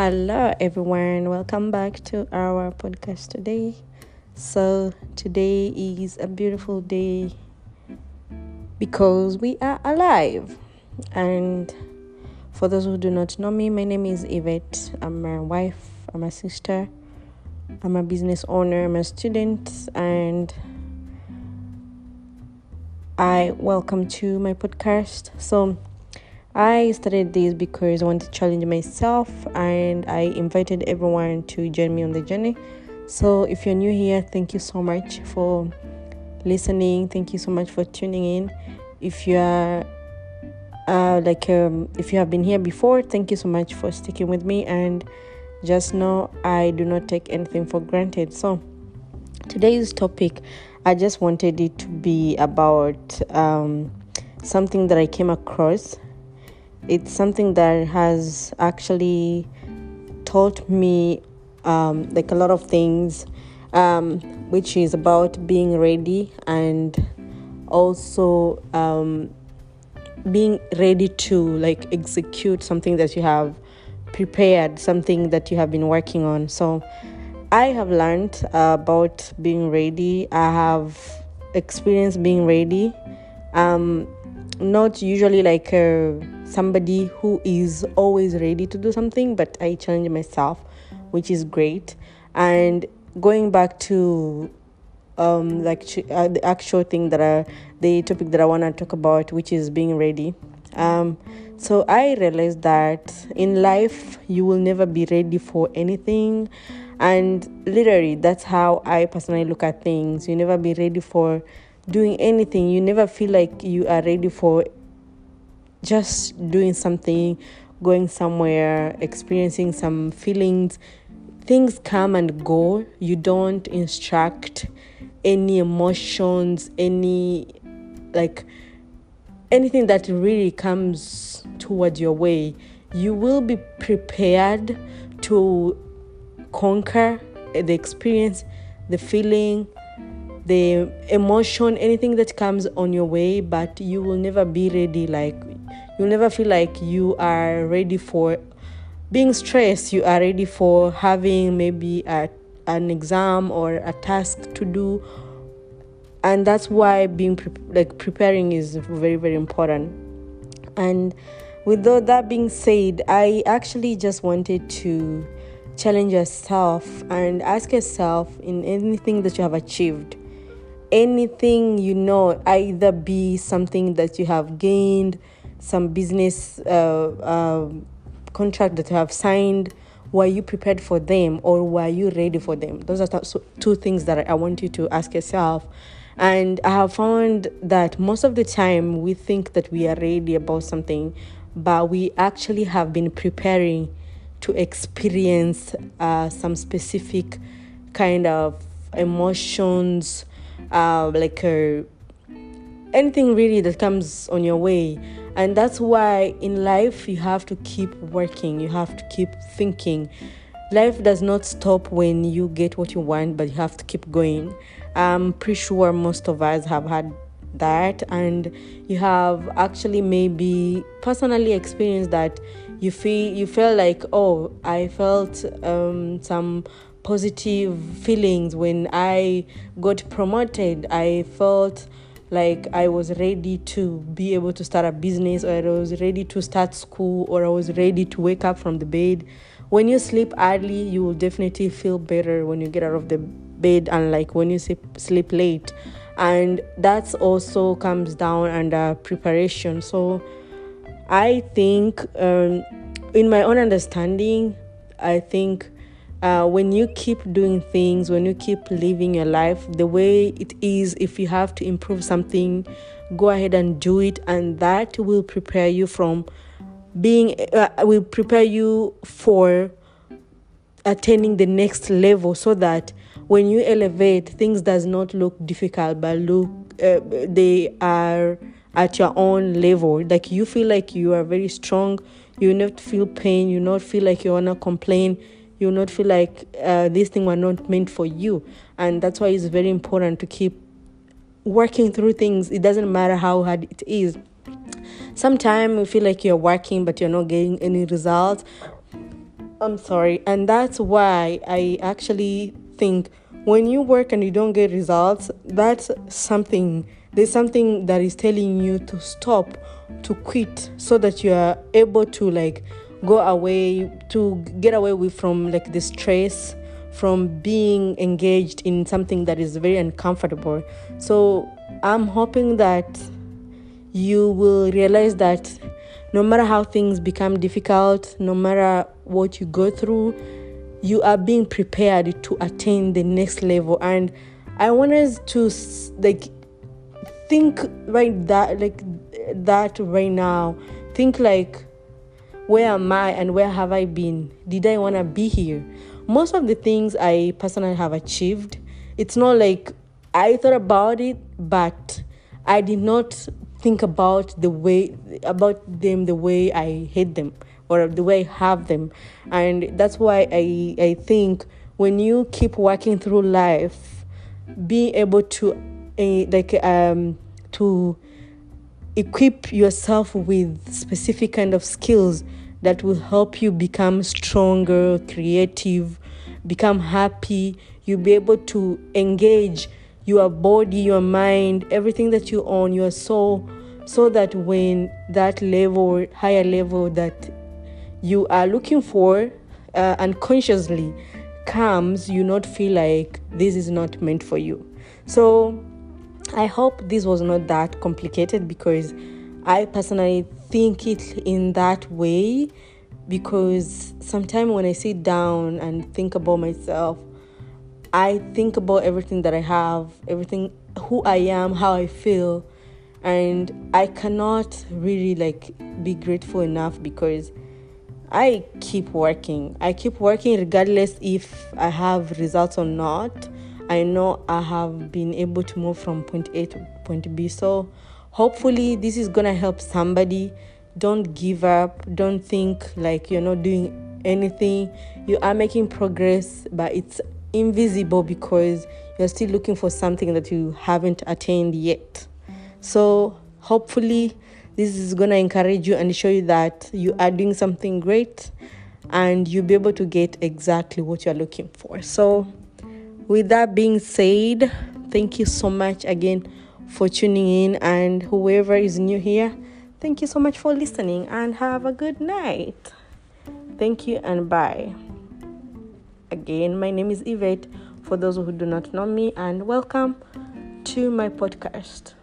Hello, everyone. Welcome back to our podcast today. So, today is a beautiful day because we are alive. And for those who do not know me, my name is Yvette. I'm a wife, I'm a sister, I'm a business owner, I'm a student, and I welcome to my podcast. So, I started this because I want to challenge myself and I invited everyone to join me on the journey. So, if you're new here, thank you so much for listening. Thank you so much for tuning in. If you are uh, like um, if you have been here before, thank you so much for sticking with me and just know I do not take anything for granted. So, today's topic, I just wanted it to be about um, something that I came across it's something that has actually taught me um, like a lot of things, um, which is about being ready and also um, being ready to like execute something that you have prepared, something that you have been working on. So I have learned uh, about being ready. I have experienced being ready. Um, not usually like uh, somebody who is always ready to do something, but I challenge myself, which is great. And going back to um, like uh, the actual thing that I, the topic that I want to talk about, which is being ready. Um, so I realized that in life you will never be ready for anything, and literally that's how I personally look at things. You never be ready for doing anything. You never feel like you are ready for just doing something, going somewhere, experiencing some feelings. Things come and go. You don't instruct any emotions, any like anything that really comes toward your way. You will be prepared to conquer the experience, the feeling, the emotion, anything that comes on your way, but you will never be ready. Like, you'll never feel like you are ready for being stressed. You are ready for having maybe a, an exam or a task to do. And that's why being pre- like preparing is very, very important. And with all that being said, I actually just wanted to challenge yourself and ask yourself in anything that you have achieved anything you know, either be something that you have gained, some business uh, uh, contract that you have signed, were you prepared for them or were you ready for them? Those are two things that I want you to ask yourself. And I have found that most of the time we think that we are ready about something, but we actually have been preparing to experience uh, some specific kind of emotions uh, like uh, anything really that comes on your way. And that's why in life you have to keep working, you have to keep thinking. Life does not stop when you get what you want, but you have to keep going. I'm pretty sure most of us have had that, and you have actually maybe personally experienced that. You feel you feel like oh, I felt um, some positive feelings when I got promoted. I felt like I was ready to be able to start a business, or I was ready to start school, or I was ready to wake up from the bed. When you sleep early, you will definitely feel better when you get out of the bed, unlike when you sleep, late. And that's also comes down under preparation. So I think, um, in my own understanding, I think uh, when you keep doing things, when you keep living your life the way it is, if you have to improve something, go ahead and do it, and that will prepare you from being, uh, will prepare you for attaining the next level so that when you elevate, things does not look difficult, but look, uh, they are at your own level. Like you feel like you are very strong, you not feel pain, you not feel like you wanna complain you'll not feel like uh, this thing were not meant for you. And that's why it's very important to keep working through things. It doesn't matter how hard it is. Sometimes you feel like you're working but you're not getting any results. I'm sorry, and that's why I actually think when you work and you don't get results, that's something there's something that is telling you to stop, to quit, so that you are able to like go away, to get away with from like the stress, from being engaged in something that is very uncomfortable. So I'm hoping that you will realize that no matter how things become difficult, no matter what you go through, you are being prepared to attain the next level. And I want us to like think right that like that right now. Think like where am I and where have I been? Did I want to be here? Most of the things I personally have achieved, it's not like I thought about it, but I did not think about the way about them the way I hate them or the way I have them. And that's why I, I think when you keep working through life, being able to uh, like um to equip yourself with specific kind of skills that will help you become stronger, creative, become happy. You'll be able to engage your body, your mind, everything that you own, your soul, so that when that level, higher level that you are looking for uh, unconsciously comes, you not feel like this is not meant for you. So I hope this was not that complicated because I personally think it in that way because sometimes when I sit down and think about myself, I think about everything that I have, everything who I am, how I feel, and I cannot really like be grateful enough because I keep working. I keep working regardless if I have results or not. I know I have been able to move from point A to point B. So hopefully this is gonna help somebody. Don't give up. Don't think like you're not doing anything. You are making progress, but it's invisible because you're still looking for something that you haven't attained yet. So, hopefully, this is to encourage you and show you that you are doing something great and you'll be able to get exactly what you're looking for. So, with that being said, thank you so much again for tuning in, and whoever is new here, thank you so much for listening and have a good night. Thank you and bye. Again, my name is Yvette for those who do not know me, and welcome to my podcast.